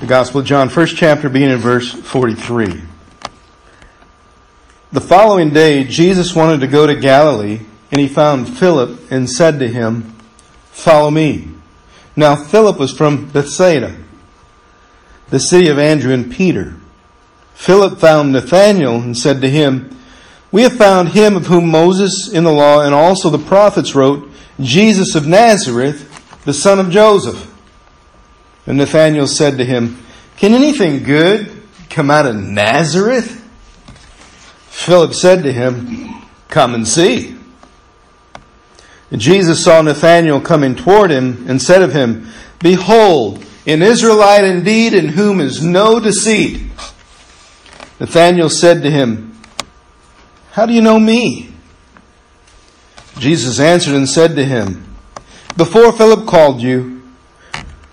The Gospel of John, first chapter, beginning in verse 43. The following day, Jesus wanted to go to Galilee, and he found Philip and said to him, Follow me. Now Philip was from Bethsaida, the city of Andrew and Peter. Philip found Nathanael and said to him, We have found him of whom Moses in the law and also the prophets wrote, Jesus of Nazareth, the son of Joseph. And Nathanael said to him, Can anything good come out of Nazareth? Philip said to him, Come and see. And Jesus saw Nathanael coming toward him and said of him, Behold, an Israelite indeed in whom is no deceit. Nathanael said to him, How do you know me? Jesus answered and said to him, Before Philip called you,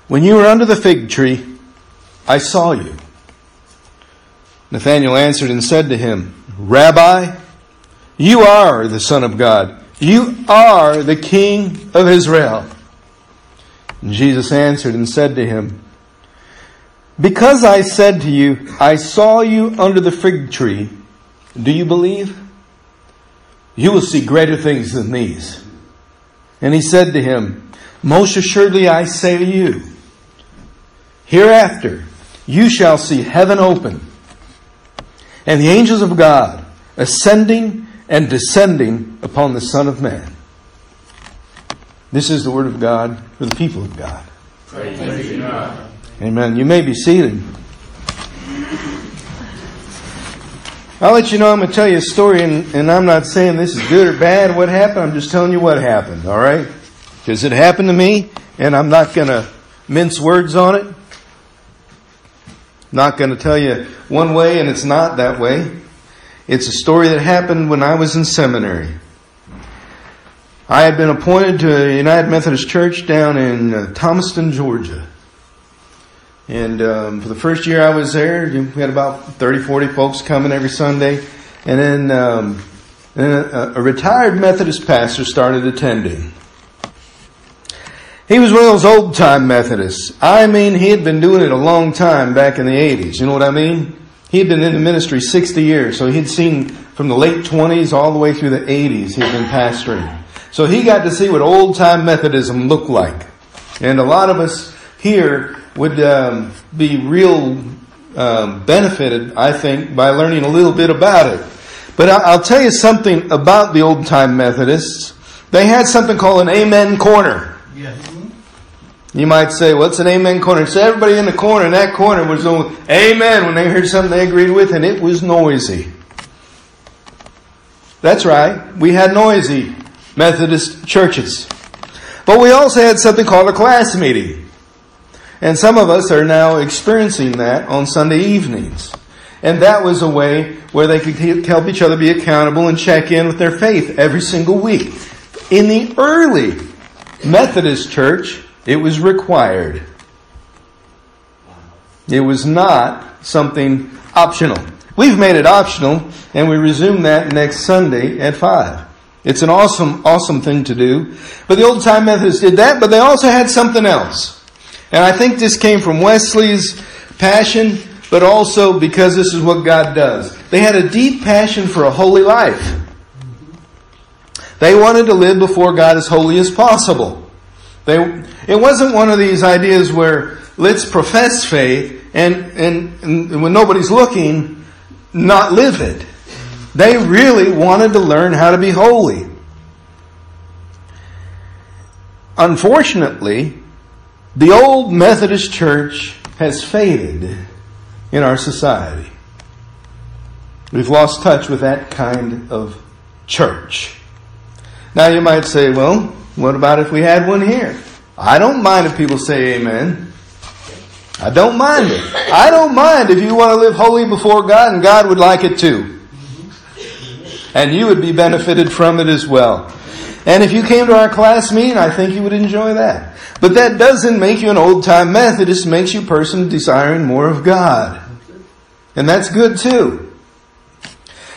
when you were under the fig tree, I saw you. Nathanael answered and said to him, Rabbi, you are the Son of God. You are the King of Israel. And Jesus answered and said to him, Because I said to you, I saw you under the fig tree, do you believe? You will see greater things than these. And he said to him, Most assuredly I say to you, Hereafter you shall see heaven open and the angels of God ascending and descending upon the Son of Man. This is the word of God for the people of God. Amen. You may be seated. I'll let you know I'm going to tell you a story, and, and I'm not saying this is good or bad, what happened. I'm just telling you what happened, all right? Because it happened to me, and I'm not going to mince words on it. Not going to tell you one way and it's not that way. It's a story that happened when I was in seminary. I had been appointed to a United Methodist Church down in uh, Thomaston, Georgia. And um, for the first year I was there, we had about 30, 40 folks coming every Sunday. And then, um, then a, a retired Methodist pastor started attending. He was one of those old time Methodists. I mean, he had been doing it a long time back in the 80s. You know what I mean? He had been in the ministry 60 years, so he'd seen from the late 20s all the way through the 80s he'd been pastoring. So he got to see what old time Methodism looked like. And a lot of us here would um, be real um, benefited, I think, by learning a little bit about it. But I'll tell you something about the old time Methodists. They had something called an Amen Corner. Yes. You might say, what's an amen corner? So everybody in the corner, in that corner was going, amen, when they heard something they agreed with, and it was noisy. That's right. We had noisy Methodist churches. But we also had something called a class meeting. And some of us are now experiencing that on Sunday evenings. And that was a way where they could help each other be accountable and check in with their faith every single week. In the early Methodist church, it was required. It was not something optional. We've made it optional, and we resume that next Sunday at 5. It's an awesome, awesome thing to do. But the old time Methodists did that, but they also had something else. And I think this came from Wesley's passion, but also because this is what God does. They had a deep passion for a holy life. They wanted to live before God as holy as possible. They, it wasn't one of these ideas where let's profess faith and, and, and when nobody's looking, not live it. They really wanted to learn how to be holy. Unfortunately, the old Methodist church has faded in our society. We've lost touch with that kind of church. Now you might say, well, what about if we had one here? I don't mind if people say amen. I don't mind it. I don't mind if you want to live holy before God and God would like it too. And you would be benefited from it as well. And if you came to our class meeting, I think you would enjoy that. But that doesn't make you an old time Methodist, it makes you a person desiring more of God. And that's good too.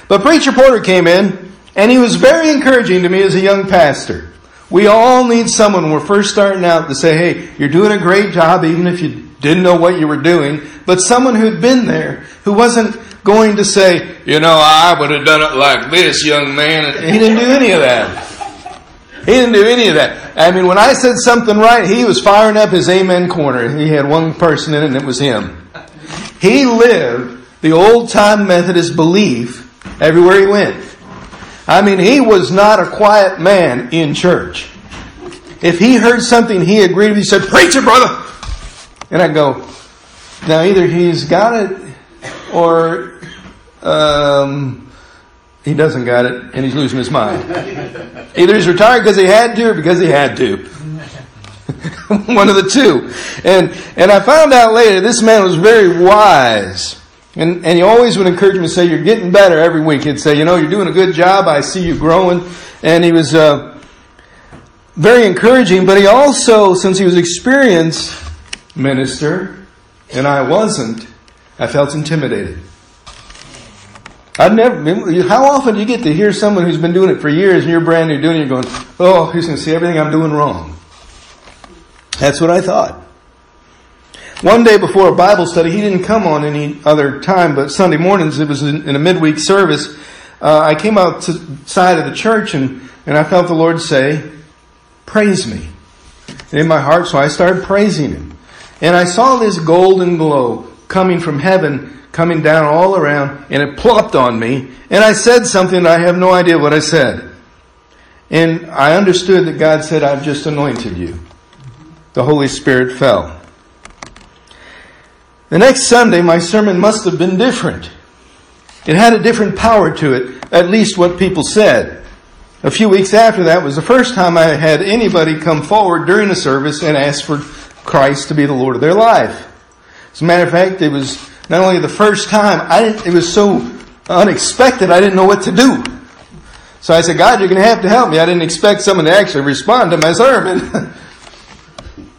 But Preacher Porter came in, and he was very encouraging to me as a young pastor. We all need someone when we're first starting out to say, hey, you're doing a great job even if you didn't know what you were doing, but someone who'd been there, who wasn't going to say, you know, I would have done it like this, young man. He didn't do any of that. He didn't do any of that. I mean, when I said something right, he was firing up his amen corner. He had one person in it, and it was him. He lived the old time Methodist belief everywhere he went. I mean, he was not a quiet man in church. If he heard something he agreed with, he said, Preach it, brother! And I go, now either he's got it or um, he doesn't got it and he's losing his mind. Either he's retired because he had to or because he had to. One of the two. And, and I found out later this man was very wise. And, and he always would encourage me to say, You're getting better every week. He'd say, You know, you're doing a good job. I see you growing. And he was uh, very encouraging, but he also, since he was experienced minister and I wasn't, I felt intimidated. I've never, how often do you get to hear someone who's been doing it for years and you're brand new doing it, you're going, oh, he's going to see everything I'm doing wrong. That's what I thought. One day before a Bible study, he didn't come on any other time, but Sunday mornings, it was in, in a midweek service. Uh, I came outside of the church and, and I felt the Lord say, praise me. in my heart, so I started praising him. And I saw this golden glow coming from heaven, coming down all around, and it plopped on me. And I said something, I have no idea what I said. And I understood that God said, I've just anointed you. The Holy Spirit fell. The next Sunday, my sermon must have been different. It had a different power to it, at least what people said. A few weeks after that was the first time I had anybody come forward during a service and ask for Christ to be the Lord of their life. As a matter of fact, it was not only the first time, I didn't, it was so unexpected, I didn't know what to do. So I said, God, you're going to have to help me. I didn't expect someone to actually respond to my sermon.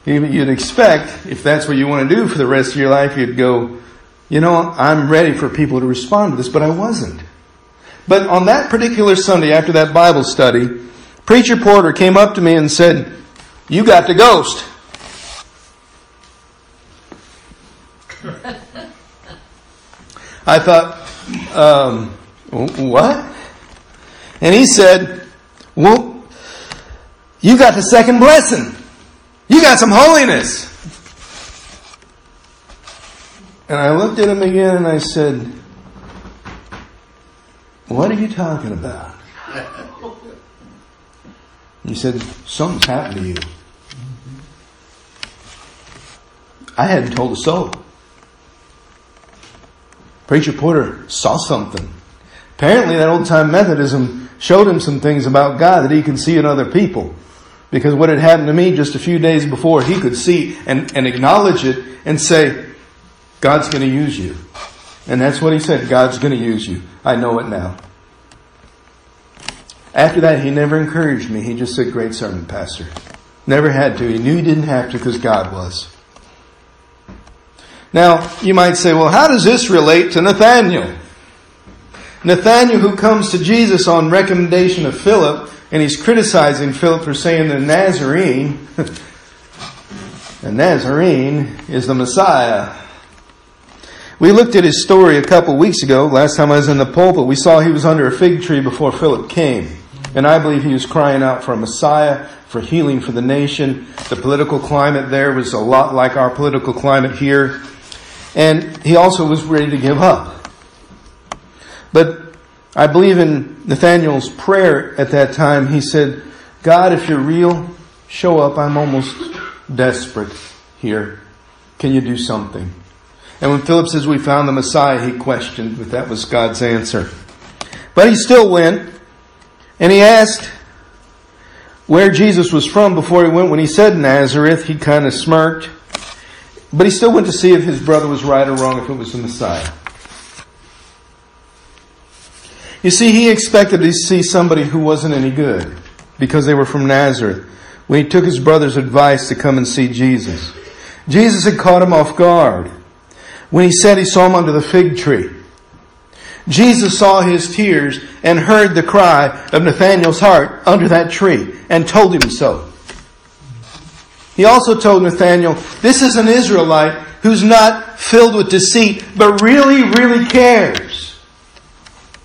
you'd expect, if that's what you want to do for the rest of your life, you'd go, you know, I'm ready for people to respond to this, but I wasn't. But on that particular Sunday after that Bible study, Preacher Porter came up to me and said, You got the ghost. I thought, um, what? And he said, well, you got the second blessing. You got some holiness. And I looked at him again and I said, What are you talking about? He said, Something's happened to you. I hadn't told a soul. Preacher Porter saw something. Apparently, that old time Methodism showed him some things about God that he can see in other people. Because what had happened to me just a few days before, he could see and, and acknowledge it and say, God's going to use you. And that's what he said God's going to use you. I know it now. After that, he never encouraged me. He just said, Great sermon, Pastor. Never had to. He knew he didn't have to because God was. Now, you might say, well, how does this relate to Nathaniel? Nathaniel, who comes to Jesus on recommendation of Philip, and he's criticizing Philip for saying the Nazarene, the Nazarene is the Messiah. We looked at his story a couple weeks ago. Last time I was in the pulpit, we saw he was under a fig tree before Philip came. And I believe he was crying out for a Messiah, for healing for the nation. The political climate there was a lot like our political climate here. And he also was ready to give up. But I believe in Nathaniel's prayer at that time. He said, God, if you're real, show up. I'm almost desperate here. Can you do something? And when Philip says we found the Messiah, he questioned, but that was God's answer. But he still went, and he asked where Jesus was from before he went. When he said Nazareth, he kind of smirked. But he still went to see if his brother was right or wrong, if it was the Messiah. You see, he expected to see somebody who wasn't any good because they were from Nazareth when he took his brother's advice to come and see Jesus. Jesus had caught him off guard when he said he saw him under the fig tree. Jesus saw his tears and heard the cry of Nathanael's heart under that tree and told him so. He also told Nathanael, This is an Israelite who's not filled with deceit, but really, really cares.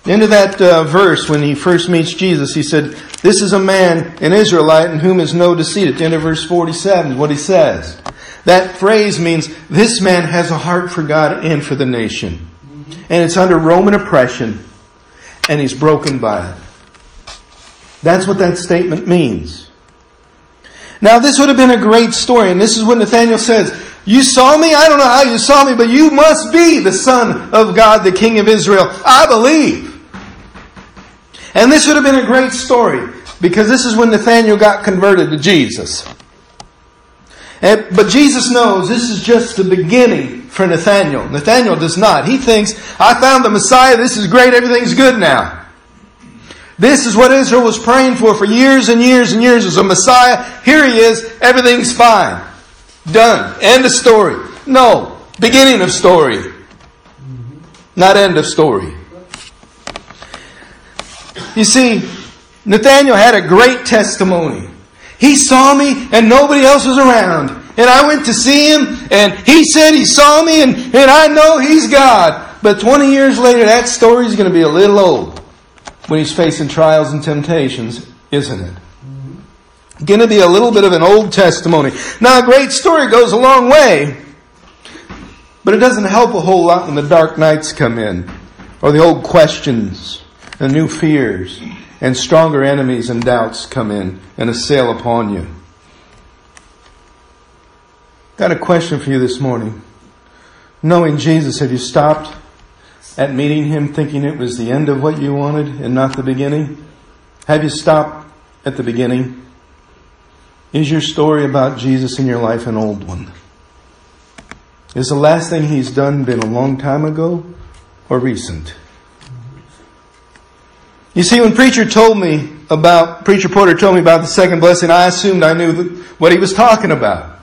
Into that uh, verse, when he first meets Jesus, he said, This is a man, an Israelite, in whom is no deceit. At the end of verse 47, what he says. That phrase means this man has a heart for God and for the nation. And it's under Roman oppression, and he's broken by it. That's what that statement means. Now, this would have been a great story, and this is what Nathaniel says. You saw me? I don't know how you saw me, but you must be the Son of God, the King of Israel. I believe. And this would have been a great story, because this is when Nathaniel got converted to Jesus. And, but Jesus knows this is just the beginning for Nathaniel. Nathaniel does not. He thinks, I found the Messiah, this is great, everything's good now. This is what Israel was praying for for years and years and years as a Messiah. Here he is, everything's fine. Done. End of story. No. Beginning of story. Not end of story. You see, Nathaniel had a great testimony. He saw me and nobody else was around. And I went to see him and he said he saw me and, and I know he's God. But 20 years later, that story is going to be a little old when he's facing trials and temptations, isn't it? Going to be a little bit of an old testimony. Now, a great story goes a long way, but it doesn't help a whole lot when the dark nights come in, or the old questions, and new fears, and stronger enemies and doubts come in and assail upon you. Got a question for you this morning. Knowing Jesus, have you stopped at meeting Him thinking it was the end of what you wanted and not the beginning? Have you stopped at the beginning? Is your story about Jesus in your life an old one? Is the last thing He's done been a long time ago or recent? You see, when preacher told me about, preacher Porter told me about the second blessing, I assumed I knew what he was talking about.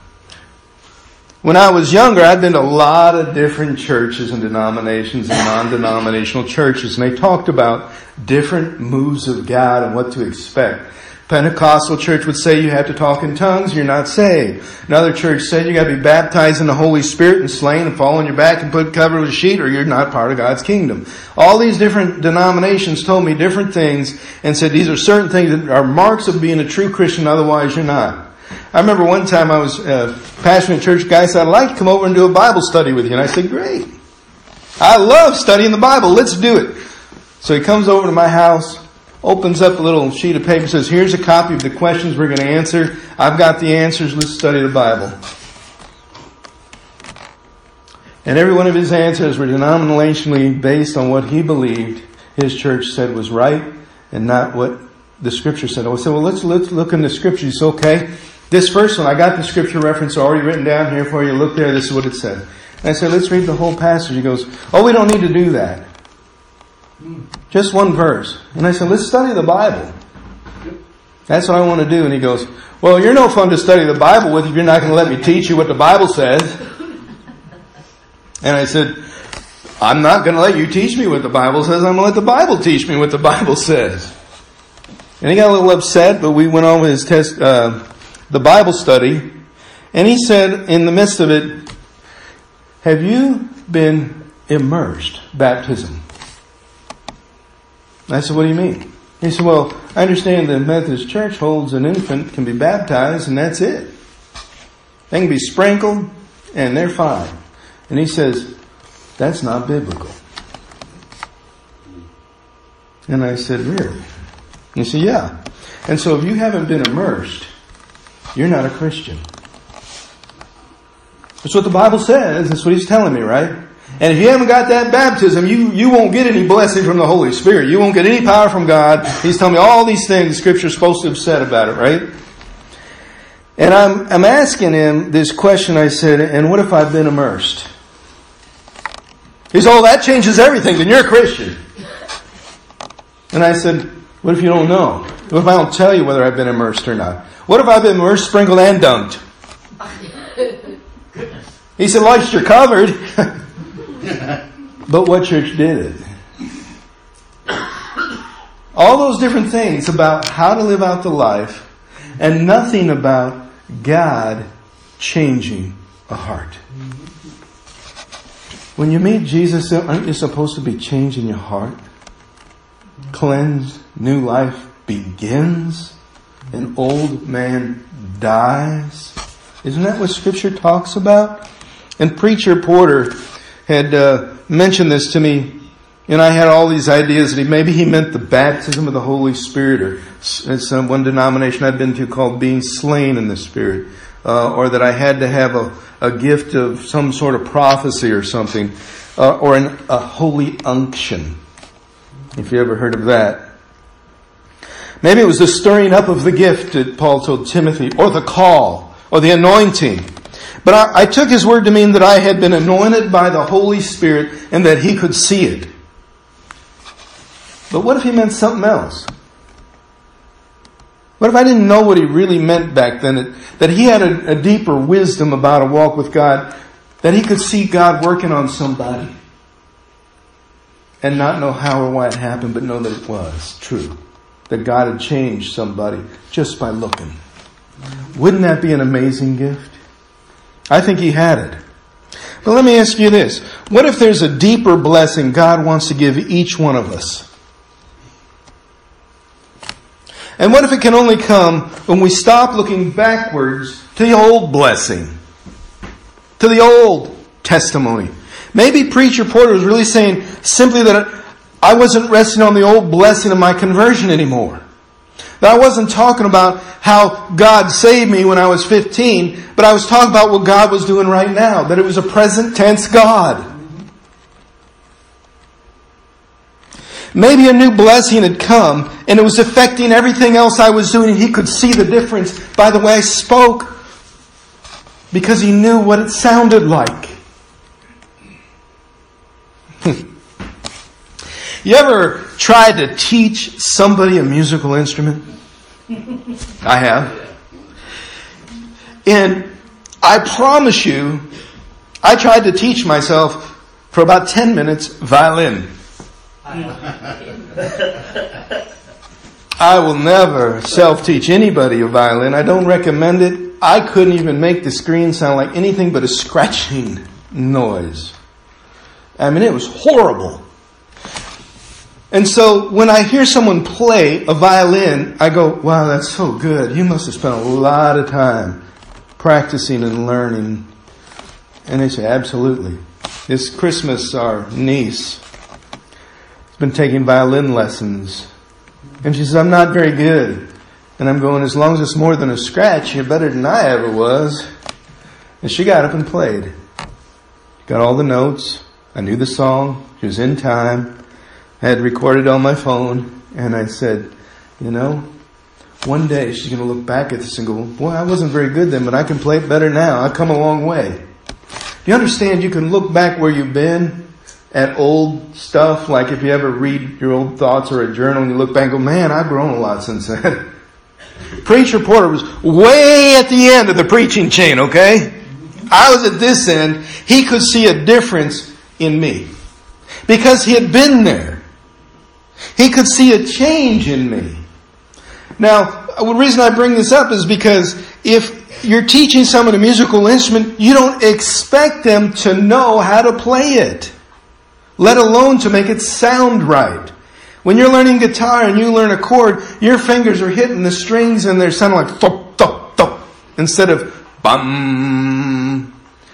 When I was younger, I'd been to a lot of different churches and denominations and non-denominational churches, and they talked about different moves of God and what to expect. Pentecostal church would say you have to talk in tongues, you're not saved. Another church said you got to be baptized in the Holy Spirit and slain and fall on your back and put covered with a sheet, or you're not part of God's kingdom. All these different denominations told me different things and said these are certain things that are marks of being a true Christian, otherwise you're not. I remember one time I was uh, a church. Guy said, "I'd like to come over and do a Bible study with you." And I said, "Great! I love studying the Bible. Let's do it." So he comes over to my house, opens up a little sheet of paper, says, "Here's a copy of the questions we're going to answer. I've got the answers. Let's study the Bible." And every one of his answers were denominationally based on what he believed his church said was right and not what the scripture said. I said, well, let's, let's look in the scriptures. Okay. This first one, I got the scripture reference already written down here for you. Look there. This is what it said. And I said, let's read the whole passage. He goes, oh, we don't need to do that. Hmm. Just one verse. And I said, let's study the Bible. That's what I want to do. And he goes, well, you're no fun to study the Bible with if you're not going to let me teach you what the Bible says. And I said, I'm not going to let you teach me what the Bible says. I'm going to let the Bible teach me what the Bible says. And he got a little upset, but we went on with his test, uh, the Bible study. And he said, in the midst of it, have you been immersed? Baptism. I said, what do you mean? He said, well, I understand the Methodist Church holds an infant can be baptized and that's it. They can be sprinkled and they're fine. And he says, that's not biblical. And I said, really? He said, yeah. And so if you haven't been immersed, you're not a Christian. That's what the Bible says. That's what he's telling me, right? And if you haven't got that baptism, you, you won't get any blessing from the Holy Spirit. You won't get any power from God. He's telling me all these things Scripture's supposed to have said about it, right? And I'm, I'm asking him this question. I said, and what if I've been immersed? He said, oh, that changes everything. Then you're a Christian. And I said, what if you don't know? What if I don't tell you whether I've been immersed or not? What if I've been immersed, sprinkled, and dunked? He said, well, you're covered. but what church did it? All those different things about how to live out the life and nothing about God changing a heart. When you meet Jesus, aren't you supposed to be changing your heart? Cleansed, new life begins, an old man dies. Isn't that what Scripture talks about? And Preacher Porter had uh, mentioned this to me, and I had all these ideas that he, maybe he meant the baptism of the Holy Spirit, or it's one denomination I've been to called being slain in the Spirit, uh, or that I had to have a, a gift of some sort of prophecy or something, uh, or an, a holy unction. If you ever heard of that. Maybe it was the stirring up of the gift that Paul told Timothy, or the call, or the anointing. But I, I, took his word to mean that I had been anointed by the Holy Spirit and that he could see it. But what if he meant something else? What if I didn't know what he really meant back then? That, that he had a, a deeper wisdom about a walk with God, that he could see God working on somebody and not know how or why it happened, but know that it was true that God had changed somebody just by looking. Wouldn't that be an amazing gift? I think he had it. But let me ask you this. What if there's a deeper blessing God wants to give each one of us? And what if it can only come when we stop looking backwards to the old blessing? To the old testimony. Maybe Preacher Porter was really saying simply that I wasn't resting on the old blessing of my conversion anymore. I wasn't talking about how God saved me when I was 15, but I was talking about what God was doing right now, that it was a present tense God. Maybe a new blessing had come and it was affecting everything else I was doing and he could see the difference by the way I spoke because he knew what it sounded like. You ever tried to teach somebody a musical instrument? I have. And I promise you, I tried to teach myself for about 10 minutes violin. I will never self teach anybody a violin. I don't recommend it. I couldn't even make the screen sound like anything but a scratching noise. I mean, it was horrible. And so when I hear someone play a violin, I go, wow, that's so good. You must have spent a lot of time practicing and learning. And they say, absolutely. This Christmas, our niece has been taking violin lessons. And she says, I'm not very good. And I'm going, as long as it's more than a scratch, you're better than I ever was. And she got up and played. Got all the notes. I knew the song. She was in time. I had recorded on my phone, and I said, you know, one day she's going to look back at this and go, boy, I wasn't very good then, but I can play it better now. I've come a long way. Do you understand you can look back where you've been at old stuff, like if you ever read your old thoughts or a journal and you look back and go, man, I've grown a lot since then. Preacher Porter was way at the end of the preaching chain, okay? I was at this end. He could see a difference in me. Because he had been there. He could see a change in me. Now, the reason I bring this up is because if you're teaching someone a musical instrument, you don't expect them to know how to play it, let alone to make it sound right. When you're learning guitar and you learn a chord, your fingers are hitting the strings and they're sounding like thop, thop, thop, instead of bum.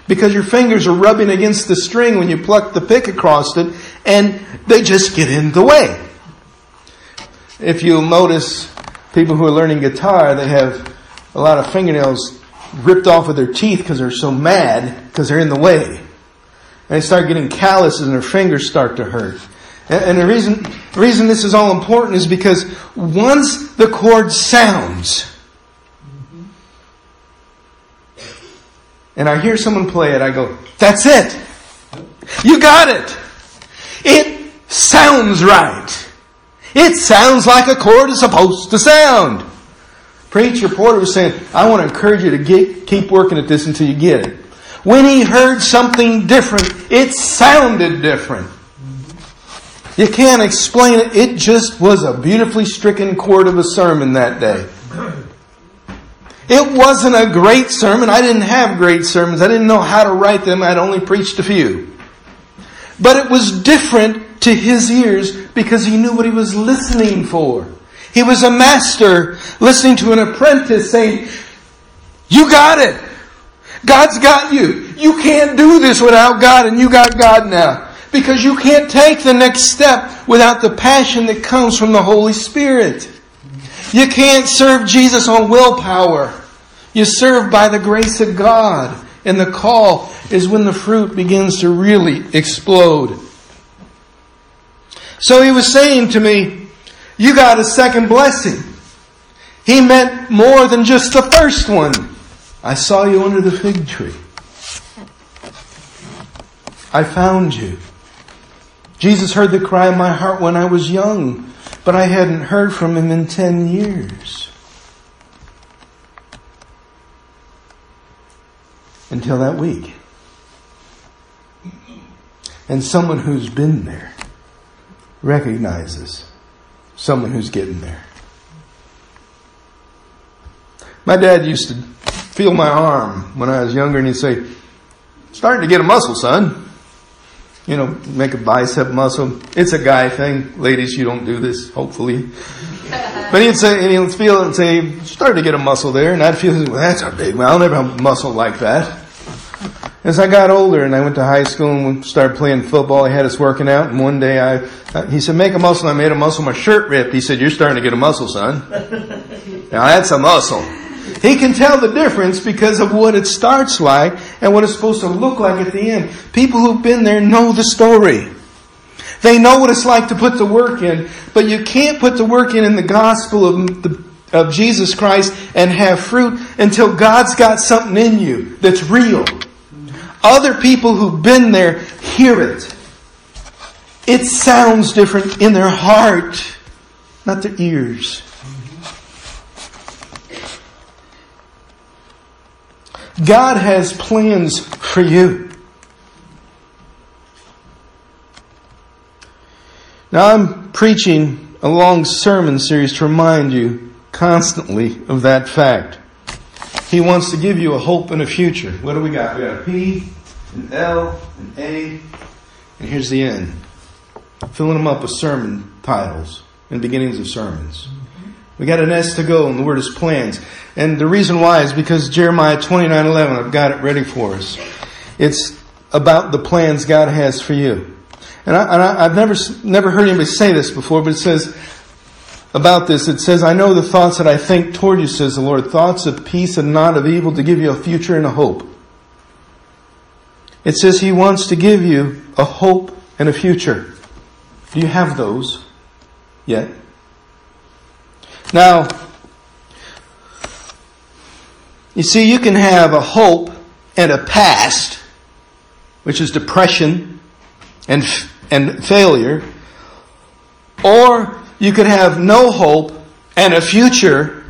Because your fingers are rubbing against the string when you pluck the pick across it and they just get in the way. If you'll notice, people who are learning guitar, they have a lot of fingernails ripped off of their teeth because they're so mad because they're in the way. And they start getting calluses and their fingers start to hurt. And, the reason, the reason this is all important is because once the chord sounds, and I hear someone play it, I go, that's it. You got it. It sounds right. It sounds like a chord is supposed to sound. Preacher Porter was saying, I want to encourage you to get, keep working at this until you get it. When he heard something different, it sounded different. You can't explain it. It just was a beautifully stricken chord of a sermon that day. It wasn't a great sermon. I didn't have great sermons. I didn't know how to write them. I'd only preached a few. But it was different to his ears because he knew what he was listening for. He was a master listening to an apprentice saying, you got it. God's got you. You can't do this without God and you got God now. Because you can't take the next step without the passion that comes from the Holy Spirit. You can't serve Jesus on willpower. You serve by the grace of God. And the call is when the fruit begins to really explode. So he was saying to me, you got a second blessing. He meant more than just the first one. I saw you under the fig tree. I found you. Jesus heard the cry of my heart when I was young, but I hadn't heard from him in ten years. Until that week. And someone who's been there recognizes someone who's getting there. My dad used to feel my arm when I was younger and he'd say, starting to get a muscle, son. You know, make a bicep muscle. It's a guy thing. Ladies, you don't do this, hopefully. But he'd say, and he'd feel it and say, starting to get a muscle there. And I'd feel, well, that's a big one. I'll never have a muscle like that. As I got older and I went to high school and started playing football, he had us working out. And one day I, uh, he said, make a muscle. I made a muscle. My shirt ripped. He said, you're starting to get a muscle, son. now that's a muscle. He can tell the difference because of what it starts like and what it's supposed to look like at the end. People who've been there know the story. They know what it's like to put the work in, but you can't put the work in in the gospel of, the, of Jesus Christ and have fruit until God's got something in you that's real. Other people who've been there hear it. It sounds different in their heart, not their ears. God has plans for you. Now I'm preaching a long sermon series to remind you constantly of that fact. He wants to give you a hope and a future. What do we got? We got a P, an L, an A, and here's the end. Filling them up with sermon titles and beginnings of sermons. We got an S to go, and the word is plans. And the reason why is because Jeremiah 29:11. I've got it ready for us. It's about the plans God has for you. And, I, have never never heard anybody say this before, but it says about this. It says, "I know the thoughts that I think toward you," says the Lord, thoughts of peace and not of evil, to give you a future and a hope. It says He wants to give you a hope and a future. Do you have those yet? Now, you see, you can have a hope and a past, which is depression and, and failure, or you could have no hope and a future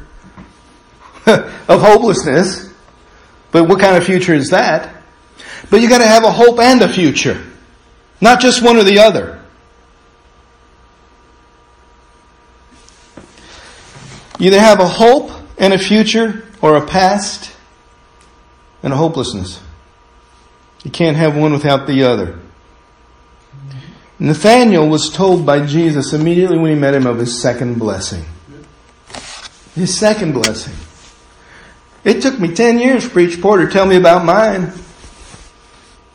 of hopelessness. But what kind of future is that? But you gotta have a hope and a future. Not just one or the other. You either have a hope and a future or a past and a hopelessness. You can't have one without the other. Nathaniel was told by Jesus immediately when he met him of his second blessing. His second blessing. It took me 10 years for Preacher Porter to tell me about mine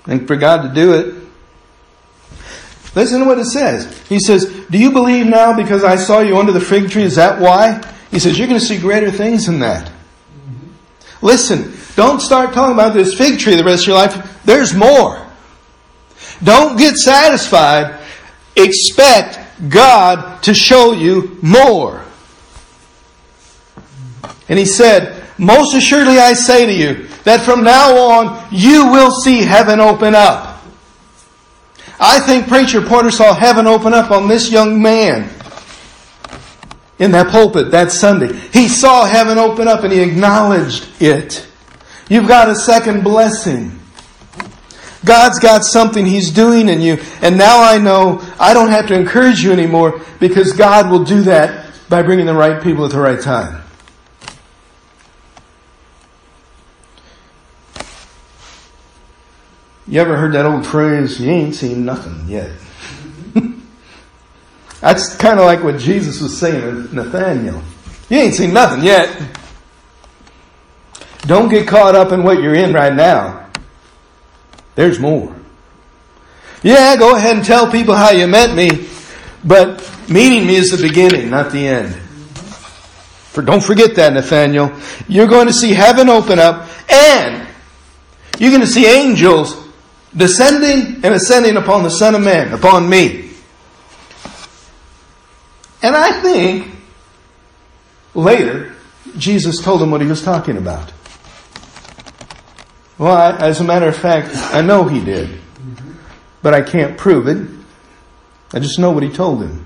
and for God to do it. Listen to what it says. He says, Do you believe now because I saw you under the fig tree? Is that why? He says, You're going to see greater things than that. Mm-hmm. Listen, don't start talking about this fig tree the rest of your life. There's more. Don't get satisfied. Expect God to show you more. And he said, Most assuredly I say to you that from now on you will see heaven open up. I think Preacher Porter saw heaven open up on this young man in that pulpit that Sunday. He saw heaven open up and he acknowledged it. You've got a second blessing. God's got something He's doing in you. And now I know I don't have to encourage you anymore because God will do that by bringing the right people at the right time. You ever heard that old phrase, you ain't seen nothing yet? That's kind of like what Jesus was saying to Nathaniel. You ain't seen nothing yet. Don't get caught up in what you're in right now. There's more. Yeah, go ahead and tell people how you met me, but meeting me is the beginning, not the end. For don't forget that, Nathaniel. You're going to see heaven open up and you're going to see angels descending and ascending upon the Son of Man, upon me. And I think later, Jesus told him what he was talking about. Well, I, as a matter of fact, I know he did. But I can't prove it. I just know what he told him.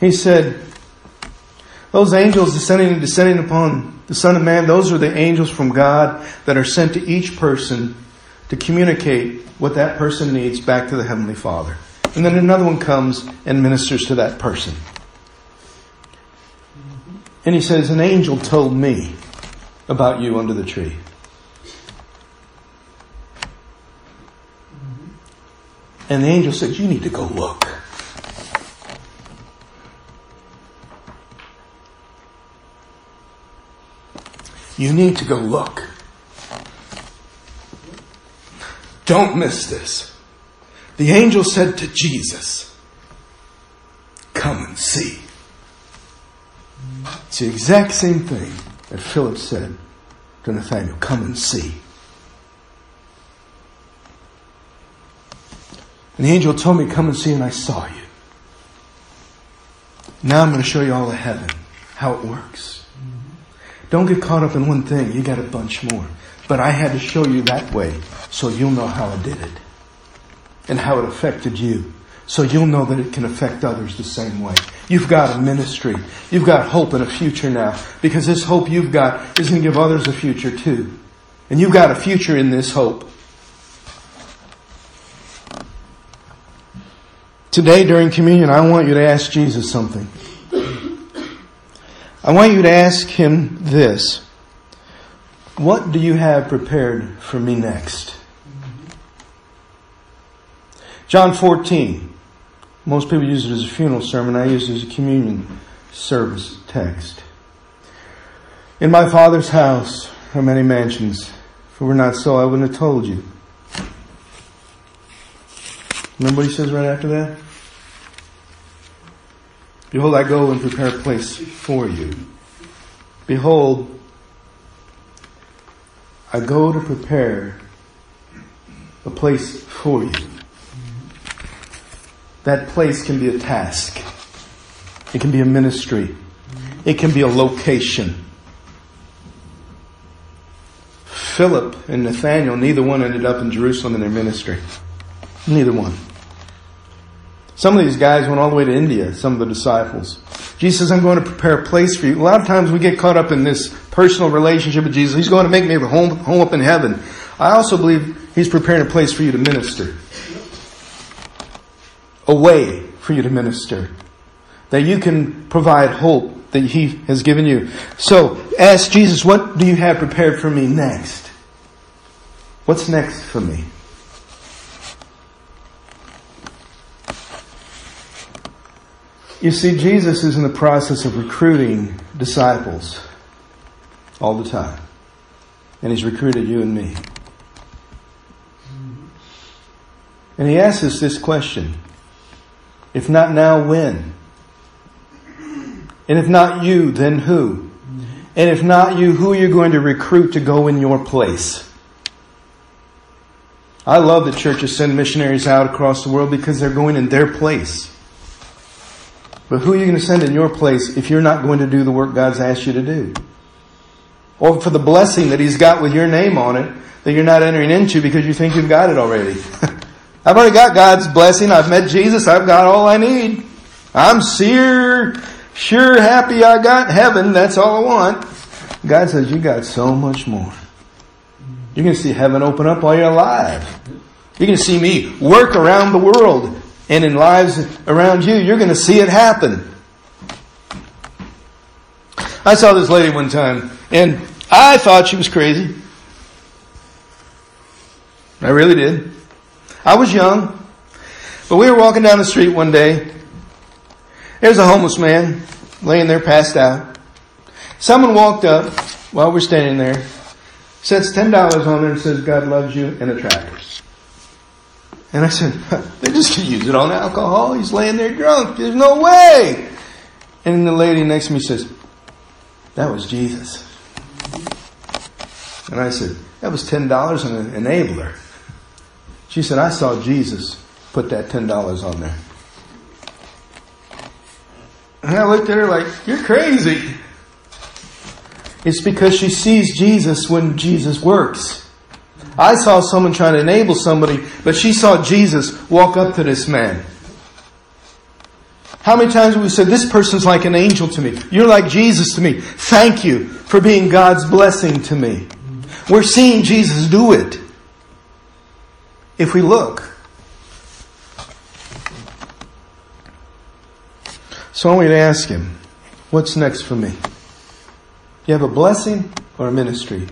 He said, those angels descending and descending upon the Son of Man, those are the angels from God that are sent to each person to communicate what that person needs back to the Heavenly Father. And then another one comes and ministers to that person. And he says, An angel told me about you under the tree. And the angel said, You need to go look. You need to go look. Don't miss this. The angel said to Jesus, Come and see. It's the exact same thing that Philip said to Nathaniel, Come and see. And the angel told me, Come and see, and I saw you. Now I'm going to show you all of heaven, how it works. Don't get caught up in one thing, you got a bunch more. But I had to show you that way so you'll know how I did it and how it affected you. So you'll know that it can affect others the same way. You've got a ministry. You've got hope and a future now because this hope you've got is going to give others a future too. And you've got a future in this hope. Today during communion, I want you to ask Jesus something. I want you to ask him this. What do you have prepared for me next? John 14. Most people use it as a funeral sermon. I use it as a communion service text. In my Father's house are many mansions. If it were not so, I wouldn't have told you. Remember what he says right after that? Behold, I go and prepare a place for you. Behold, I go to prepare a place for you. That place can be a task. It can be a ministry. It can be a location. Philip and Nathaniel, neither one ended up in Jerusalem in their ministry. Neither one. Some of these guys went all the way to India, some of the disciples. Jesus says, I'm going to prepare a place for you. A lot of times we get caught up in this personal relationship with Jesus. He's going to make me a home, home up in heaven. I also believe He's preparing a place for you to minister. A way for you to minister. That you can provide hope that He has given you. So, ask Jesus, what do you have prepared for me next? What's next for me? You see, Jesus is in the process of recruiting disciples all the time. And He's recruited you and me. And He asks us this question If not now, when? And if not you, then who? And if not you, who are you going to recruit to go in your place? I love that churches send missionaries out across the world because they're going in their place. But who are you going to send in your place if you're not going to do the work God's asked you to do? Or for the blessing that He's got with your name on it that you're not entering into because you think you've got it already. I've already got God's blessing. I've met Jesus. I've got all I need. I'm sure, sure happy I got heaven. That's all I want. God says, you got so much more. Going to see heaven open up while you're alive. Going to see me work around the world and in lives around you, you're going to see it happen. I saw this lady one time, and I thought she was crazy. I really did. I was young, but we were walking down the street one day. There's a homeless man laying there passed out. Someone walked up while we're standing there, sets ten dollars on there and says, God loves you and a. And I said, they just can use it on alcohol. He's laying there drunk. There's no way. And the lady next to me says, that was Jesus. And I said, that was $10 and an enabler. She said, I saw Jesus put that $10 on there. And I looked at her like, you're crazy. It's because she sees Jesus when Jesus works. I saw someone trying to enable somebody, but she saw Jesus walk up to this man. How many times have we said, this person's like an angel to me. You're like Jesus to me. Thank you for being God's blessing to me. We're seeing Jesus do it. If we look. So I want you to ask him, what's next for me? Do you have a blessing or a ministry?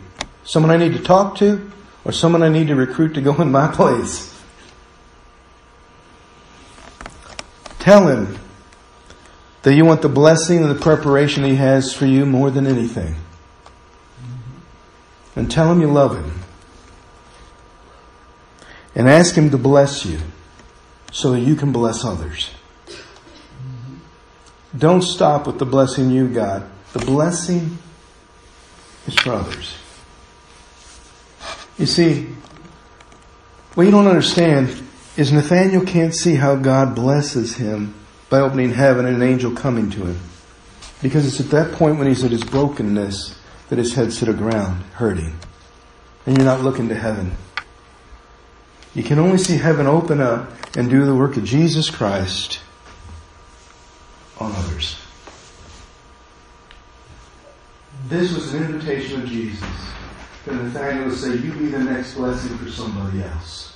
Someone I need to talk to? Or someone I need to recruit to go in my place. Tell him that you want the blessing and the preparation he has for you more than anything. And tell him you love him. And ask him to bless you so that you can bless others. Don't stop with the blessing you got. The blessing is for others. You see, what you don't understand is Nathaniel can't see how God blesses him by opening heaven and an angel coming to him. Because it's at that point when he's at his brokenness that his head's to the ground, hurting. And you're not looking to heaven. You can only see heaven open up and do the work of Jesus Christ on others. This was an invitation of Jesus. And Nathaniel would say, You be the next blessing for somebody else.